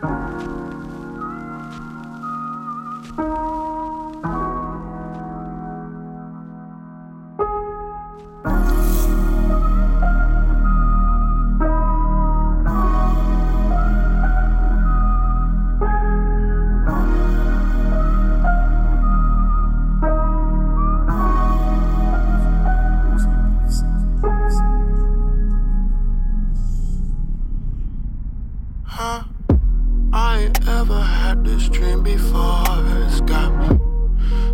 Bye. this dream before. It's got me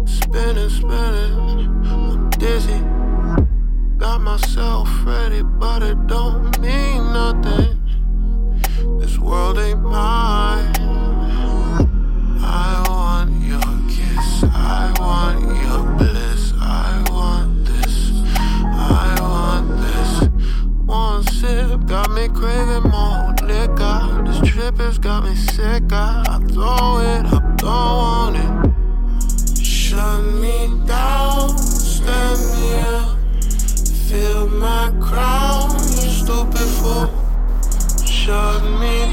spinning, spinning. I'm dizzy. Got myself ready, but it don't mean nothing. This world ain't mine. I want your kiss. I want your bliss. I want this. I want this. One sip got me craving more liquor. This trip has got me sick. my crown, you stupid fool. Shut me